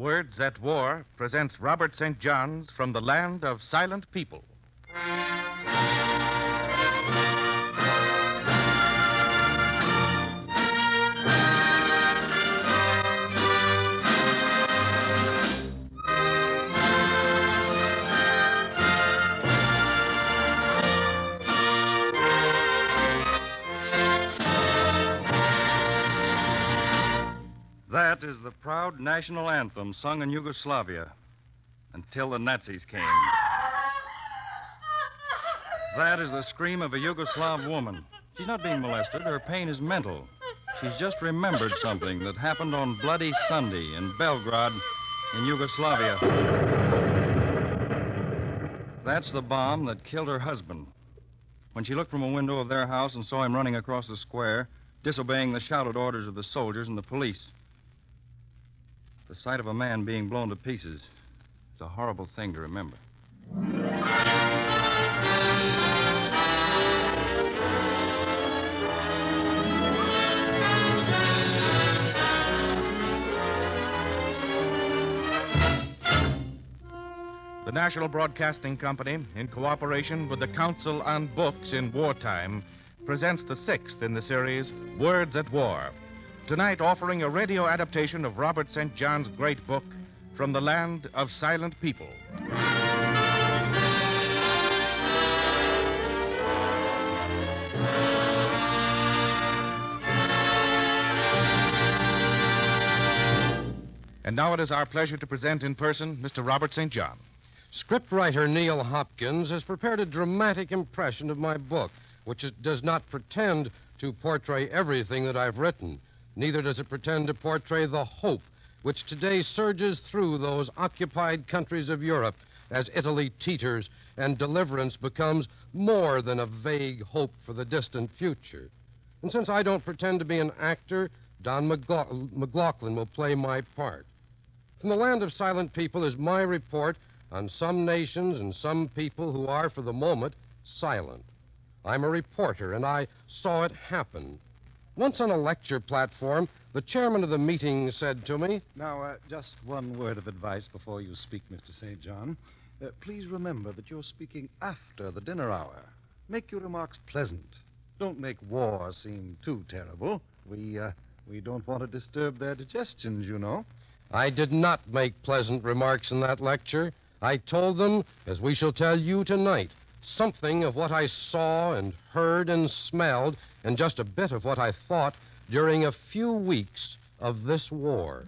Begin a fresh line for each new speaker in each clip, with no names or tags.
Words at War presents Robert St. John's from the land of silent people.
That is the proud national anthem sung in Yugoslavia until the Nazis came. That is the scream of a Yugoslav woman. She's not being molested. Her pain is mental. She's just remembered something that happened on Bloody Sunday in Belgrade, in Yugoslavia. That's the bomb that killed her husband. When she looked from a window of their house and saw him running across the square, disobeying the shouted orders of the soldiers and the police. The sight of a man being blown to pieces is a horrible thing to remember.
The National Broadcasting Company, in cooperation with the Council on Books in Wartime, presents the sixth in the series, Words at War. Tonight, offering a radio adaptation of Robert St. John's great book, From the Land of Silent People. And now it is our pleasure to present in person Mr. Robert St. John.
Scriptwriter Neil Hopkins has prepared a dramatic impression of my book, which does not pretend to portray everything that I've written. Neither does it pretend to portray the hope which today surges through those occupied countries of Europe as Italy teeters and deliverance becomes more than a vague hope for the distant future. And since I don't pretend to be an actor, Don McLaugh- McLaughlin will play my part. From the land of silent people is my report on some nations and some people who are, for the moment, silent. I'm a reporter, and I saw it happen. Once on a lecture platform, the chairman of the meeting said to me,
Now, uh, just one word of advice before you speak, Mr. St. John. Uh, please remember that you're speaking after the dinner hour. Make your remarks pleasant. Don't make war seem too terrible. We, uh, we don't want to disturb their digestions, you know.
I did not make pleasant remarks in that lecture. I told them, as we shall tell you tonight, something of what I saw and heard and smelled, and just a bit of what I thought during a few weeks of this war.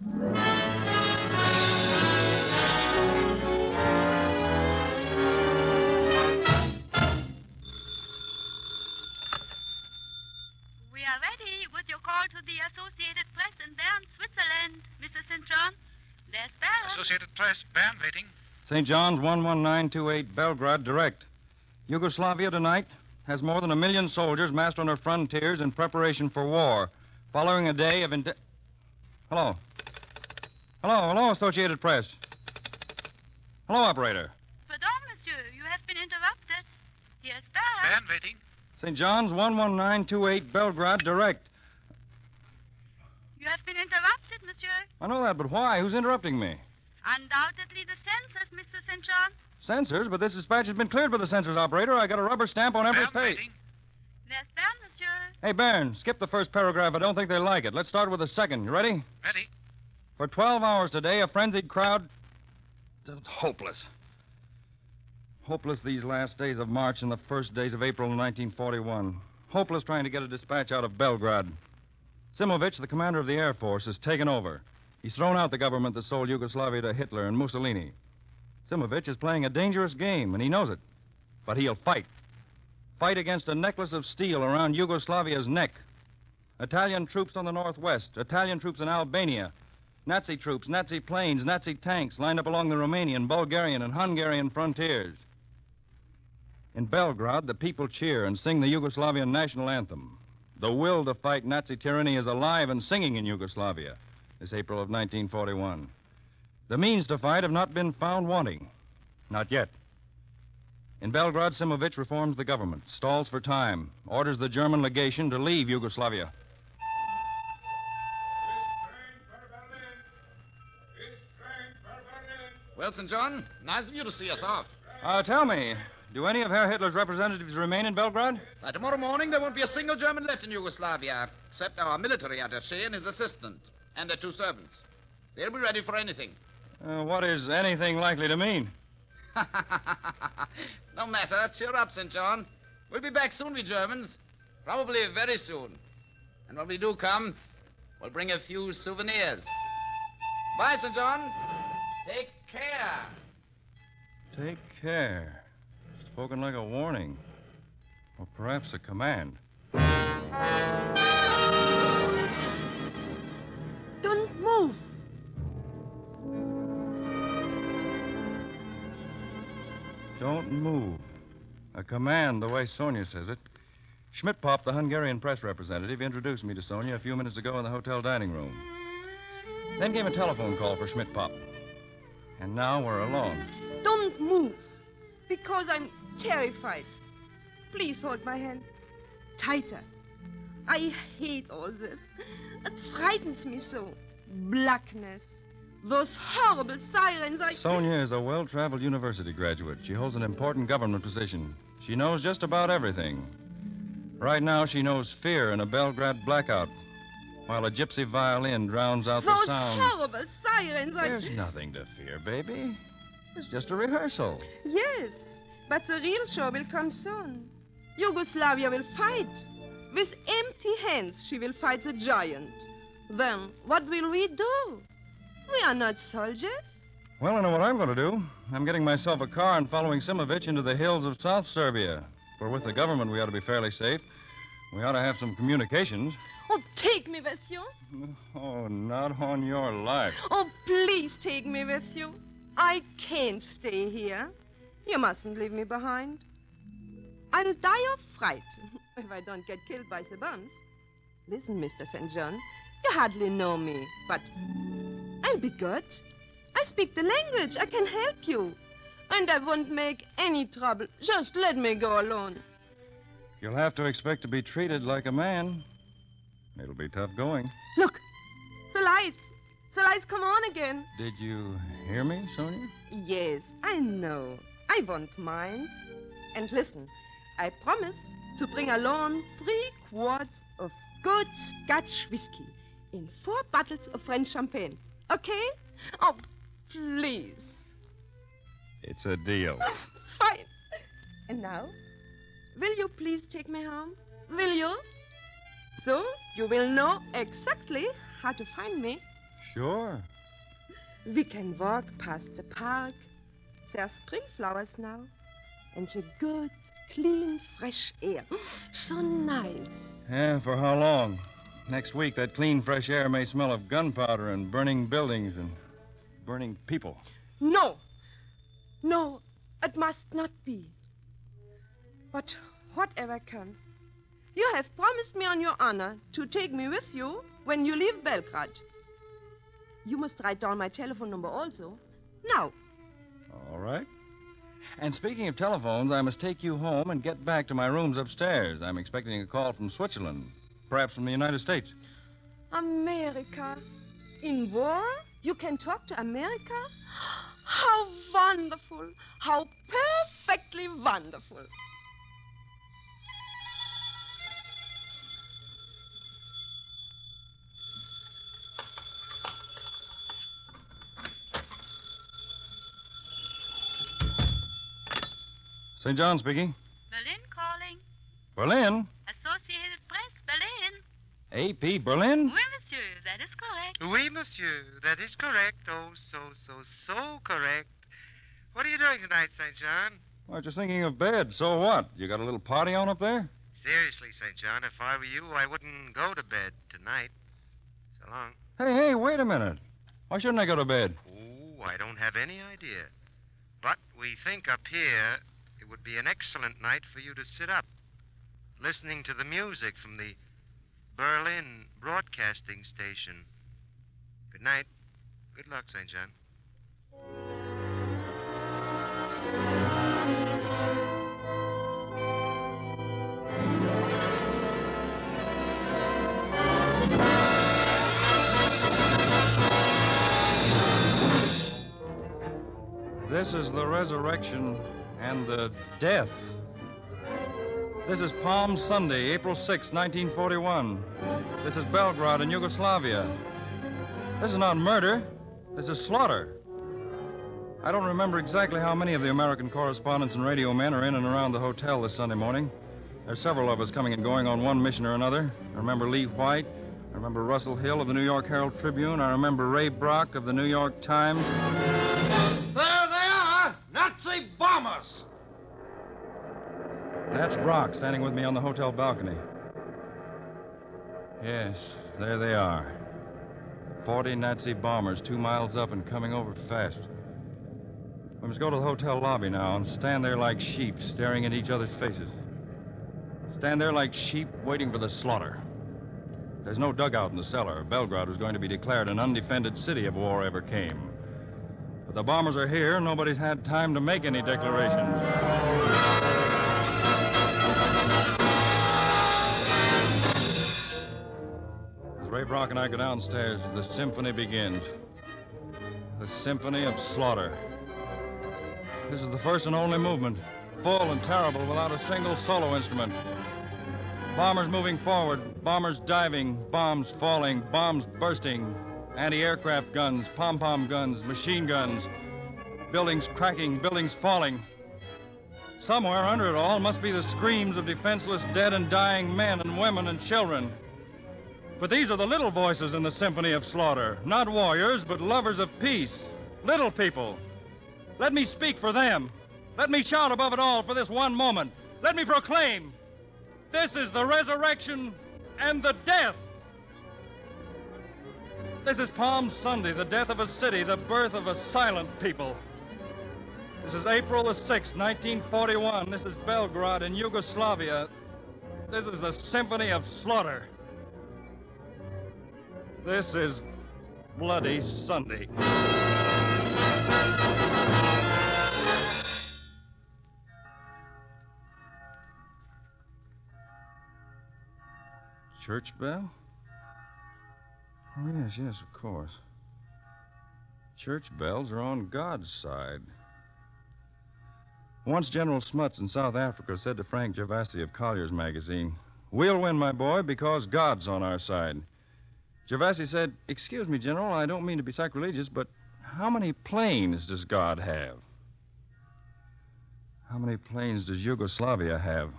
We are ready with your call to the Associated Press in Bern, Switzerland, Mr. St. John. There's Bern.
Associated Press, Bern waiting.
St. John's 11928 Belgrade direct. Yugoslavia tonight has more than a million soldiers massed on her frontiers in preparation for war, following a day of. Inde- hello. Hello, hello, Associated Press. Hello, operator.
Pardon, monsieur, you have been interrupted. Here's Bern.
Bern waiting.
St. John's 11928 Belgrade direct.
You have been interrupted, monsieur.
I know that, but why? Who's interrupting me?
Undoubtedly the censors, Mr. St. John.
Censors, but this dispatch has been cleared by the censors operator. I got a rubber stamp on every page.
waiting.
There's Bern, monsieur.
Hey, Bairn, skip the first paragraph. I don't think they like it. Let's start with the second. You ready?
Ready.
For 12 hours today, a frenzied crowd. It's hopeless. Hopeless these last days of March and the first days of April 1941. Hopeless trying to get a dispatch out of Belgrade. Simovic, the commander of the Air Force, has taken over. He's thrown out the government that sold Yugoslavia to Hitler and Mussolini. Simovic is playing a dangerous game, and he knows it. But he'll fight. Fight against a necklace of steel around Yugoslavia's neck. Italian troops on the northwest, Italian troops in Albania, Nazi troops, Nazi planes, Nazi tanks lined up along the Romanian, Bulgarian, and Hungarian frontiers. In Belgrade, the people cheer and sing the Yugoslavian national anthem. The will to fight Nazi tyranny is alive and singing in Yugoslavia this April of 1941. The means to fight have not been found wanting. Not yet. In Belgrade, Simovic reforms the government, stalls for time, orders the German legation to leave Yugoslavia.
This train for Berlin. This train
Well, St. John, nice of you to see us off.
Uh, tell me, do any of Herr Hitler's representatives remain in Belgrade?
By tomorrow morning, there won't be a single German left in Yugoslavia, except our military attaché and his assistant, and their two servants. They'll be ready for anything.
Uh, what is anything likely to mean?
no matter. Cheer up, St. John. We'll be back soon, we Germans. Probably very soon. And when we do come, we'll bring a few souvenirs. Bye, St. John. Take care.
Take care. Spoken like a warning. Or perhaps a command.
Move.
A command, the way Sonia says it. Schmidt-Pop, the Hungarian press representative, introduced me to Sonia a few minutes ago in the hotel dining room. Then came a telephone call for Schmidt-Pop. And now we're alone.
Don't move. Because I'm terrified. Please hold my hand. Tighter. I hate all this. It frightens me so. Blackness. Those horrible sirens. I.
Sonia is a well traveled university graduate. She holds an important government position. She knows just about everything. Right now, she knows fear in a Belgrade blackout, while a gypsy violin drowns out
Those
the sound.
Those horrible sirens. I.
There's nothing to fear, baby. It's just a rehearsal.
Yes, but the real show will come soon. Yugoslavia will fight. With empty hands, she will fight the giant. Then, what will we do? We are not soldiers.
Well, I know what I'm going to do. I'm getting myself a car and following Simovic into the hills of South Serbia. For with the government, we ought to be fairly safe. We ought to have some communications.
Oh, take me with you.
Oh, not on your life.
Oh, please take me with you. I can't stay here. You mustn't leave me behind. I'll die of fright if I don't get killed by the bombs. Listen, Mr. St. John, you hardly know me, but I'll be good. I speak the language. I can help you. And I won't make any trouble. Just let me go alone.
You'll have to expect to be treated like a man. It'll be tough going.
Look, the lights. The lights come on again.
Did you hear me, Sonia?
Yes, I know. I won't mind. And listen, I promise to bring along three quarts of good Scotch whiskey in four bottles of French champagne. Okay? Oh, please.
It's a deal.
Fine. And now, will you please take me home? Will you? So you will know exactly how to find me.
Sure.
We can walk past the park. There are spring flowers now. And the good, clean, fresh air. So nice.
Yeah, for how long? Next week, that clean, fresh air may smell of gunpowder and burning buildings and burning people.
No. No, it must not be. But whatever comes, you have promised me on your honor to take me with you when you leave Belgrade. You must write down my telephone number also. Now,
All right. And speaking of telephones, I must take you home and get back to my rooms upstairs. I'm expecting a call from Switzerland, perhaps from the United States.
America. In war? You can talk to America? How wonderful! How perfectly wonderful!
St. John speaking.
Berlin calling.
Berlin?
Associated Press, Berlin.
AP Berlin?
Oui, monsieur, that is correct.
Oui, monsieur. That is correct. Oh, so, so, so correct. What are you doing tonight, St. John?
I was just thinking of bed. So what? You got a little party on up there?
Seriously, St. John, if I were you, I wouldn't go to bed tonight. So long.
Hey, hey, wait a minute. Why shouldn't I go to bed?
Oh, I don't have any idea. But we think up here it would be an excellent night for you to sit up, listening to the music from the Berlin Broadcasting Station. Good night. Good luck, St. John.
This is the resurrection and the death. This is Palm Sunday, April 6, 1941. This is Belgrade in Yugoslavia. This is not murder. This is slaughter. I don't remember exactly how many of the American correspondents and radio men are in and around the hotel this Sunday morning. There's several of us coming and going on one mission or another. I remember Leigh White. I remember Russell Hill of the New York Herald Tribune. I remember Ray Brock of the New York Times. That's Brock standing with me on the hotel balcony. Yes, there they are. Forty Nazi bombers two miles up and coming over fast. We must go to the hotel lobby now and stand there like sheep, staring at each other's faces. Stand there like sheep waiting for the slaughter. There's no dugout in the cellar. Belgrade was going to be declared an undefended city if war ever came. But the bombers are here. Nobody's had time to make any declarations. Ray Brock and I go downstairs, the symphony begins. The symphony of slaughter. This is the first and only movement, full and terrible without a single solo instrument. Bombers moving forward, bombers diving, bombs falling, bombs bursting, anti aircraft guns, pom pom guns, machine guns, buildings cracking, buildings falling. Somewhere under it all must be the screams of defenseless dead and dying men and women and children. But these are the little voices in the symphony of slaughter, not warriors, but lovers of peace, little people. Let me speak for them. Let me shout above it all for this one moment. Let me proclaim this is the resurrection and the death. This is Palm Sunday, the death of a city, the birth of a silent people. This is April the 6th, 1941. This is Belgrade in Yugoslavia. This is the Symphony of Slaughter. This is Bloody Sunday. Church bell? Oh, yes, yes, of course. Church bells are on God's side. Once General Smuts in South Africa said to Frank Gervasi of Collier's magazine, We'll win, my boy, because God's on our side. Gervasi said, Excuse me, General, I don't mean to be sacrilegious, but how many planes does God have? How many planes does Yugoslavia have?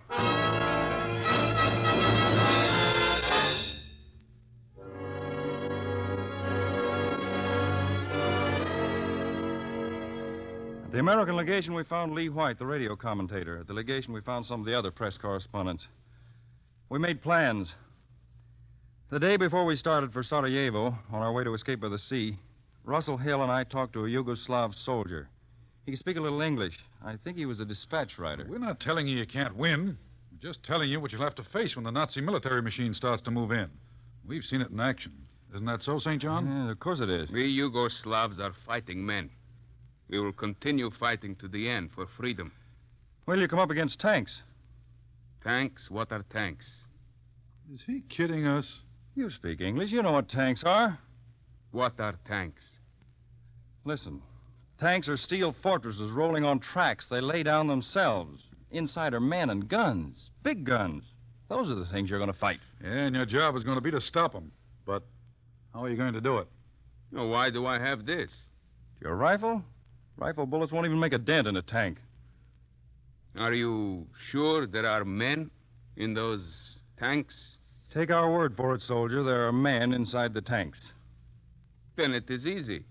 At the American legation, we found Leigh White, the radio commentator. At the legation, we found some of the other press correspondents. We made plans. The day before we started for Sarajevo, on our way to escape by the sea, Russell Hill and I talked to a Yugoslav soldier. He could speak a little English. I think he was a dispatch writer.
We're not telling you you can't win. We're just telling you what you'll have to face when the Nazi military machine starts to move in. We've seen it in action. Isn't that so, St. John?
Yeah, of course it is.
We Yugoslavs are fighting men. We will continue fighting to the end for freedom.
Will you come up against tanks?
Tanks? What are tanks?
Is he kidding us?
You speak English. You know what tanks are.
What are tanks?
Listen. Tanks are steel fortresses rolling on tracks they lay down themselves. Inside are men and guns. Big guns. Those are the things you're going to fight.
Yeah, and your job is going to be to stop them. But how are you going to do it?
Now, why do I have this?
Your rifle? Rifle bullets won't even make a dent in a tank.
Are you sure there are men in those tanks?
Take our word for it, soldier. There are men inside the tanks.
Then it is easy.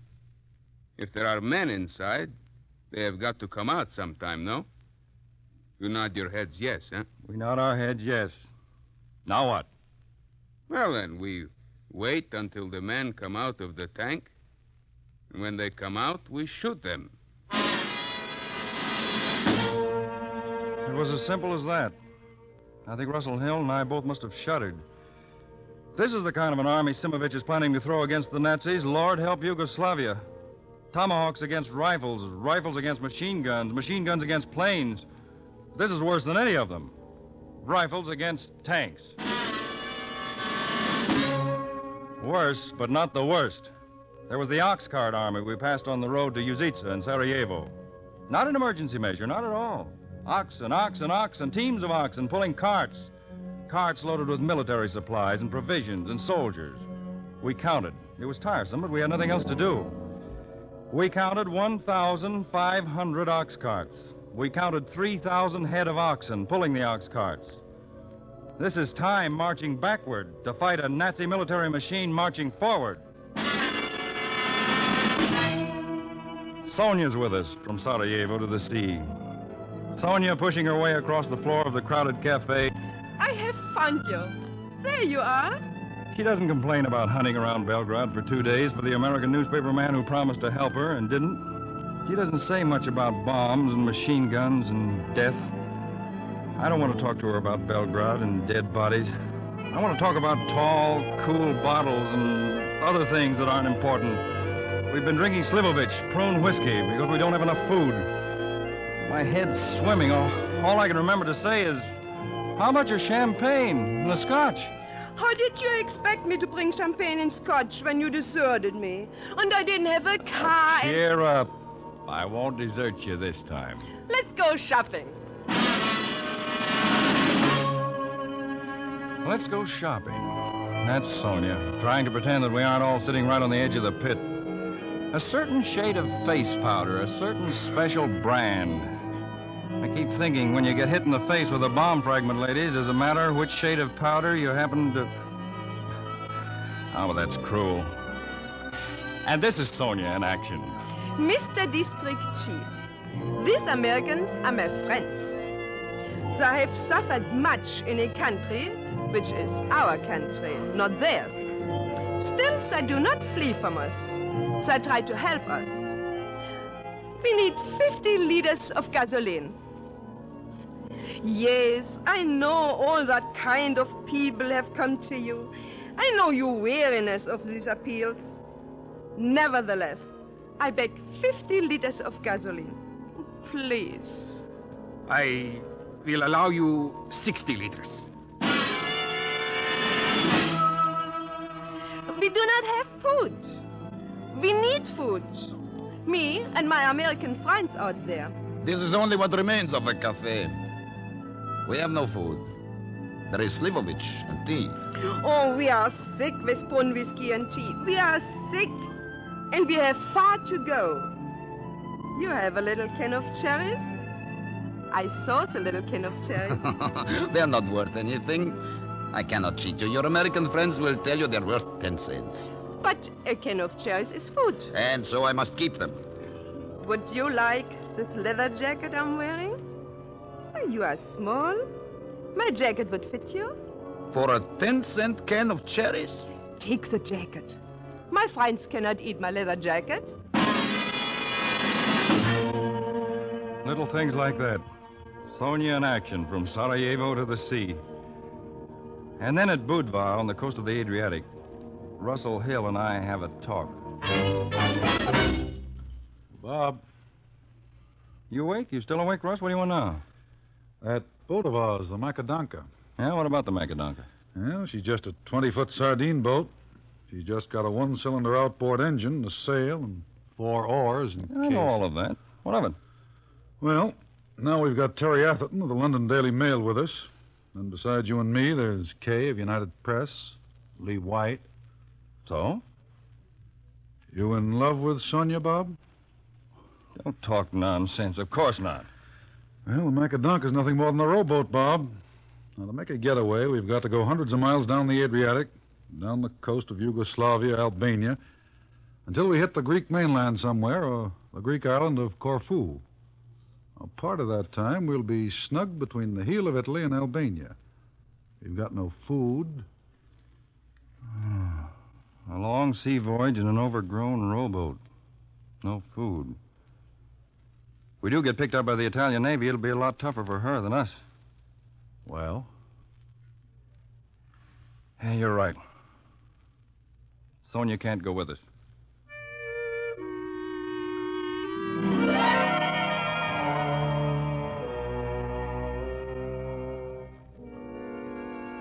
If there are men inside, they have got to come out sometime, no? You nod your heads yes, huh?
We nod our heads yes. Now what?
Well, then, we wait until the men come out of the tank. And when they come out, we shoot them.
It was as simple as that. I think Russell Hill and I both must have shuddered. This is the kind of an army Simovich is planning to throw against the Nazis. Lord help Yugoslavia. Tomahawks against rifles, rifles against machine guns, machine guns against planes. This is worse than any of them. Rifles against tanks. Worse, but not the worst. There was the ox cart army we passed on the road to Uzica in Sarajevo. Not an emergency measure, not at all. Oxen, oxen, oxen, teams of oxen pulling carts. Carts loaded with military supplies and provisions and soldiers. We counted. It was tiresome, but we had nothing else to do. We counted 1,500 ox carts. We counted 3,000 head of oxen pulling the ox carts. This is time marching backward to fight a Nazi military machine marching forward. Sonia's with us from Sarajevo to the sea. Sonia pushing her way across the floor of the crowded cafe.
I have found you. There you are.
She doesn't complain about hunting around Belgrade for two days for the American newspaper man who promised to help her and didn't. She doesn't say much about bombs and machine guns and death. I don't want to talk to her about Belgrade and dead bodies. I want to talk about tall, cool bottles and other things that aren't important. We've been drinking Slivovich, prune whiskey, because we don't have enough food. My head's swimming. All, all I can remember to say is, how about your champagne and the scotch?
How did you expect me to bring champagne and scotch when you deserted me? And I didn't have a car. and-
Cheer up. I won't desert you this time.
Let's go shopping.
Let's go shopping. That's Sonia, trying to pretend that we aren't all sitting right on the edge of the pit. A certain shade of face powder, a certain special brand. I keep thinking when you get hit in the face with a bomb fragment, ladies, does it matter which shade of powder you happen to. Oh, well, that's cruel. And this is Sonia in action.
Mr. District Chief, these Americans are my friends. They have suffered much in a country which is our country, not theirs. Still, they do not flee from us. They try to help us. We need 50 liters of gasoline. Yes, I know all that kind of people have come to you. I know your weariness of these appeals. Nevertheless, I beg 50 liters of gasoline. Please.
I will allow you 60 liters.
We do not have food. We need food. Me and my American friends out there.
This is only what remains of a cafe. We have no food. There is Slivovich and tea.
Oh, we are sick with spoon whiskey and tea. We are sick, and we have far to go. You have a little can of cherries? I saw a little can of cherries.
they're not worth anything. I cannot cheat you. Your American friends will tell you they're worth 10 cents.
but a can of cherries is food.
And so I must keep them.
Would you like this leather jacket I'm wearing? You are small. My jacket would fit you.
For a 10 cent can of cherries?
Take the jacket. My friends cannot eat my leather jacket.
Little things like that. Sonia in action from Sarajevo to the sea. And then at Budva on the coast of the Adriatic, Russell Hill and I have a talk.
Bob.
You awake? You still awake, Russ? What do you want now?
That boat of ours, the Macadonka.
Yeah, what about the Macadonka?
Well, she's just a 20 foot sardine boat. She's just got a one cylinder outboard engine, a sail, and four oars. And
I know all of that. What of it?
Well, now we've got Terry Atherton of the London Daily Mail with us. And besides you and me, there's Kay of United Press, Leigh White.
So?
You in love with Sonia, Bob?
Don't talk nonsense. Of course not.
Well, the Macadonka's nothing more than a rowboat, Bob. Now, to make a getaway, we've got to go hundreds of miles down the Adriatic, down the coast of Yugoslavia, Albania, until we hit the Greek mainland somewhere, or the Greek island of Corfu. Now, part of that time, we'll be snug between the heel of Italy and Albania. We've got no food.
A long sea voyage in an overgrown rowboat. No food. We do get picked up by the Italian Navy, it'll be a lot tougher for her than us.
Well?
Hey, you're right. Sonia can't go with us.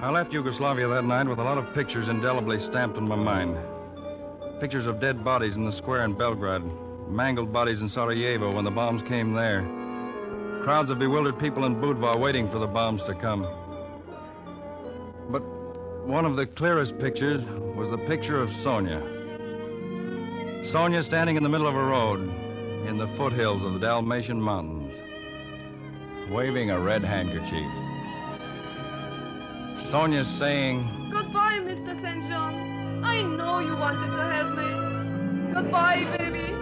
I left Yugoslavia that night with a lot of pictures indelibly stamped in my mind. Pictures of dead bodies in the square in Belgrade, mangled bodies in Sarajevo when the bombs came there. Crowds of bewildered people in Budva waiting for the bombs to come. But one of the clearest pictures was the picture of Sonia. Sonia standing in the middle of a road in the foothills of the Dalmatian Mountains, waving a red handkerchief. Sonia's saying,
Goodbye, Mr. St. John. I know you wanted to help me. Goodbye, baby.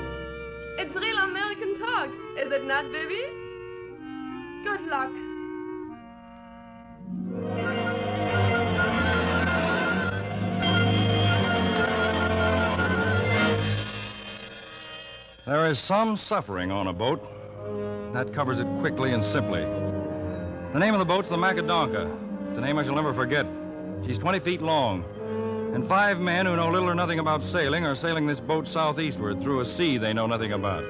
It's real American talk, is it not, baby? Good luck.
There is some suffering on a boat. That covers it quickly and simply. The name of the boat's the Macadonka. It's a name I shall never forget. She's 20 feet long. And five men who know little or nothing about sailing are sailing this boat southeastward through a sea they know nothing about.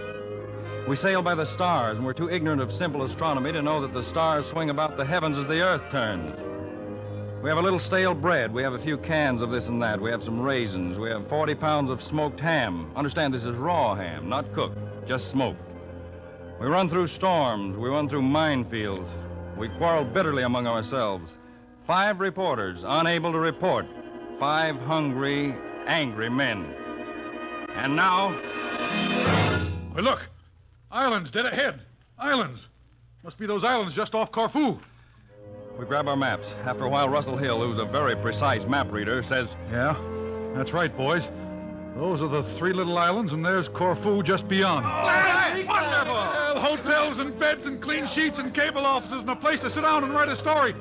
We sail by the stars, and we're too ignorant of simple astronomy to know that the stars swing about the heavens as the earth turns. We have a little stale bread. We have a few cans of this and that. We have some raisins. We have 40 pounds of smoked ham. Understand, this is raw ham, not cooked, just smoked. We run through storms. We run through minefields. We quarrel bitterly among ourselves. Five reporters unable to report. Five hungry, angry men. And now.
Hey, look! Islands dead ahead. Islands. Must be those islands just off Corfu.
We grab our maps. After a while, Russell Hill, who's a very precise map reader, says,
Yeah, that's right, boys. Those are the three little islands, and there's Corfu just beyond.
Wonderful!
Well, hotels and beds and clean sheets and cable offices and a place to sit down and write a story.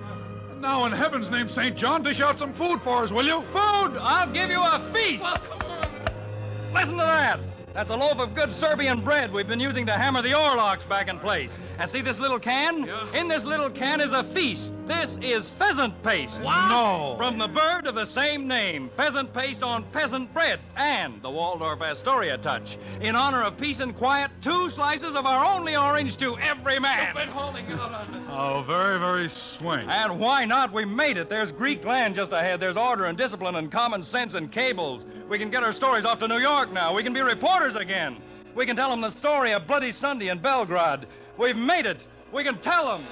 And now, in heaven's name, St. John, dish out some food for us, will you?
Food! I'll give you a feast! Well, come on. Listen to that! That's a loaf of good Serbian bread we've been using to hammer the oarlocks back in place. And see this little can? In this little can is a feast. This is pheasant paste.
No.
From the bird of the same name. Pheasant paste on peasant bread. And the Waldorf Astoria touch. In honor of peace and quiet, two slices of our only orange to every man.
You've been holding out on us.
Oh, very, very swing.
And why not? We made it. There's Greek land just ahead. There's order and discipline and common sense and cables. We can get our stories off to New York now. We can be reporters again. We can tell them the story of Bloody Sunday in Belgrade. We've made it. We can tell them.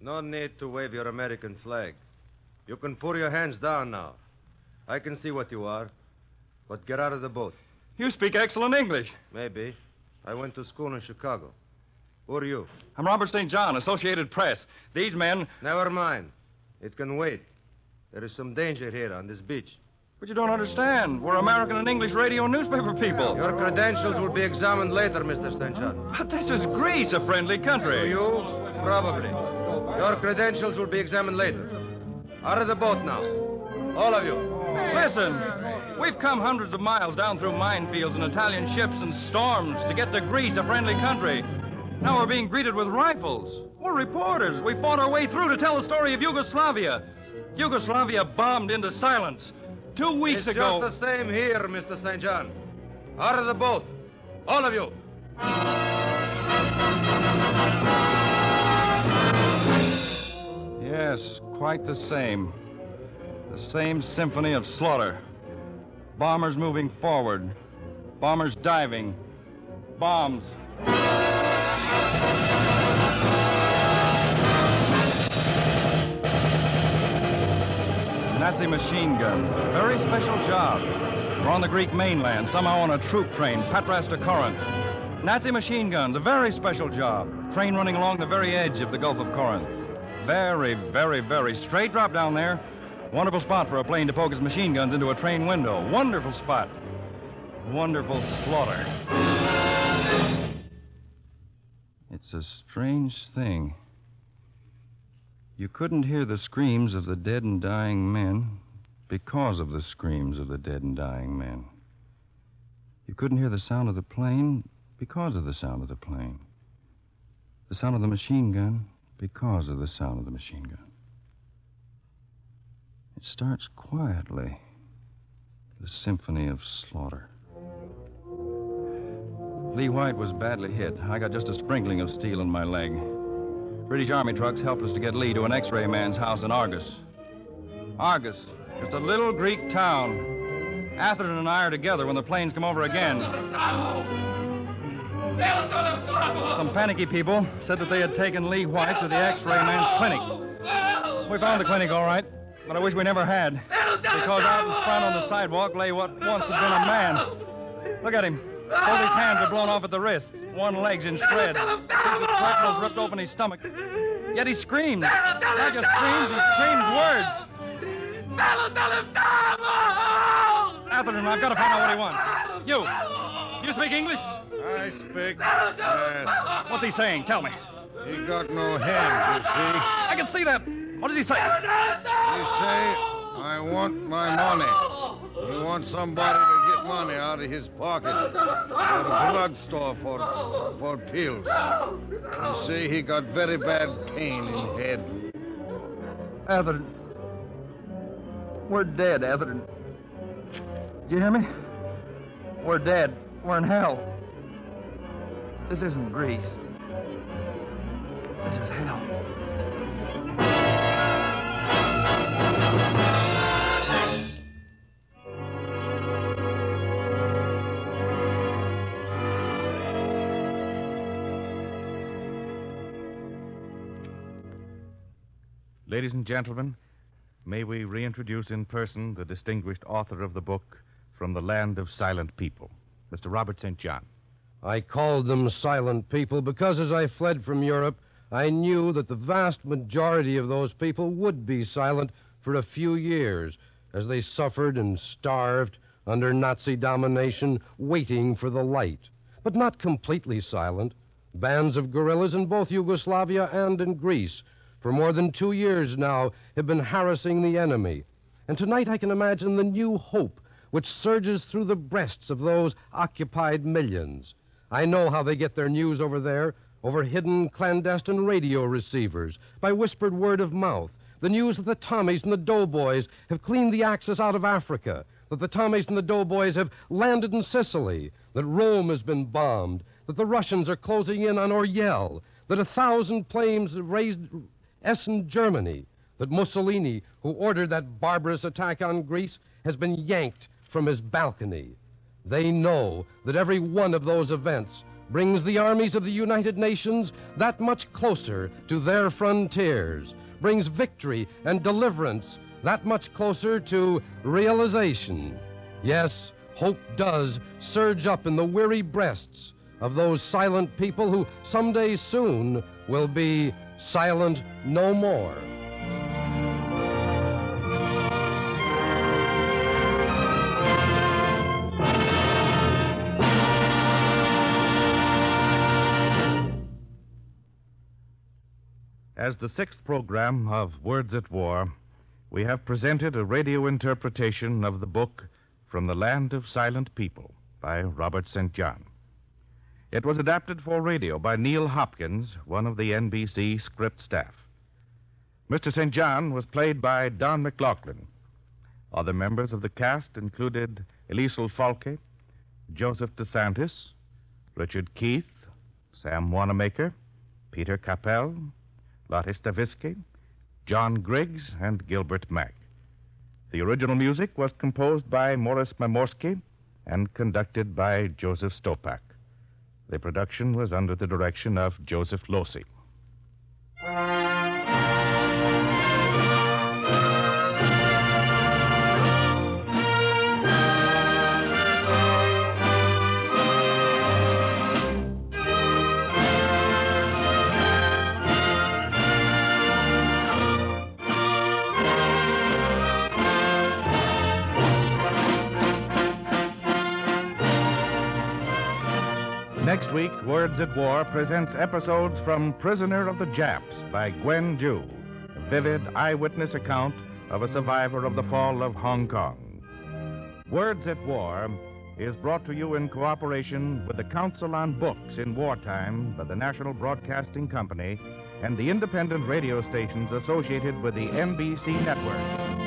No need to wave your American flag. You can put your hands down now. I can see what you are. But get out of the boat.
You speak excellent English.
Maybe. I went to school in Chicago. Who are you?
I'm Robert St. John, Associated Press. These men.
Never mind. It can wait. There is some danger here on this beach.
But you don't understand. We're American and English radio newspaper people.
Your credentials will be examined later, Mr. St. John.
But this is Greece, a friendly country.
You? Probably. Your credentials will be examined later. Out of the boat now. All of you.
Listen, we've come hundreds of miles down through minefields and Italian ships and storms to get to Greece, a friendly country. Now we're being greeted with rifles. We're reporters. We fought our way through to tell the story of Yugoslavia. Yugoslavia bombed into silence. Two weeks
it's
ago.
It's just the same here, Mr. St. John. Out of the boat. All of you.
Yes, quite the same. The same symphony of slaughter. Bombers moving forward. Bombers diving. Bombs. Nazi machine gun. Very special job. We're on the Greek mainland, somehow on a troop train, Patras to Corinth. Nazi machine guns, a very special job. Train running along the very edge of the Gulf of Corinth. Very, very, very straight drop down there. Wonderful spot for a plane to poke its machine guns into a train window. Wonderful spot. Wonderful slaughter. It's a strange thing. You couldn't hear the screams of the dead and dying men because of the screams of the dead and dying men. You couldn't hear the sound of the plane because of the sound of the plane. The sound of the machine gun because of the sound of the machine gun. It starts quietly, the symphony of slaughter. Leigh White was badly hit. I got just a sprinkling of steel in my leg. British Army trucks helped us to get Leigh to an X ray man's house in Argos. Argos, just a little Greek town. Atherton and I are together when the planes come over again. Some panicky people said that they had taken Leigh White to the X-ray man's clinic. We found the clinic all right, but I wish we never had. Because out in front on the sidewalk lay what once had been a man. Look at him. Both his hands are blown off at the wrists. One leg's in shreds. Piece of shrapnel's ripped open his stomach. Yet he screams. Not just screams, he screams words. Atherton, I've got to find out what he wants. You. You speak English?
I speak. Yes.
What's he saying? Tell me.
He got no hands, you see.
I can see that. What does he say?
He say, I want my money. He wants somebody to get money out of his pocket for the drugstore for, for pills. You see, he got very bad pain in head.
Atherton. We're dead, Atherton. Do you hear me? We're dead. We're in hell. This isn't Greece. This is hell.
Ladies and gentlemen, may we reintroduce in person the distinguished author of the book, From the Land of Silent People, Mr. Robert St. John.
I called them silent people because as I fled from Europe, I knew that the vast majority of those people would be silent for a few years as they suffered and starved under Nazi domination, waiting for the light. But not completely silent. Bands of guerrillas in both Yugoslavia and in Greece for more than two years now have been harassing the enemy. And tonight I can imagine the new hope which surges through the breasts of those occupied millions. I know how they get their news over there over hidden clandestine radio receivers, by whispered word of mouth. The news that the Tommies and the Doughboys have cleaned the Axis out of Africa, that the Tommies and the Doughboys have landed in Sicily, that Rome has been bombed, that the Russians are closing in on Orel, that a thousand planes raised Essen, Germany, that Mussolini, who ordered that barbarous attack on Greece, has been yanked from his balcony. They know that every one of those events brings the armies of the United Nations that much closer to their frontiers, brings victory and deliverance that much closer to realization. Yes, hope does surge up in the weary breasts of those silent people who someday soon will be silent no more.
As the sixth program of Words at War, we have presented a radio interpretation of the book From the Land of Silent People by Robert St. John. It was adapted for radio by Neil Hopkins, one of the NBC script staff. Mr. St. John was played by Don McLaughlin. Other members of the cast included Elisel Falke, Joseph DeSantis, Richard Keith, Sam Wanamaker, Peter Capell, Lotte Stavisky, John Griggs, and Gilbert Mack. The original music was composed by Morris Mamorsky and conducted by Joseph Stopak. The production was under the direction of Joseph Losey. Next week, Words at War presents episodes from Prisoner of the Japs by Gwen Dew, a vivid eyewitness account of a survivor of the fall of Hong Kong. Words at War is brought to you in cooperation with the Council on Books in Wartime by the National Broadcasting Company and the independent radio stations associated with the NBC network.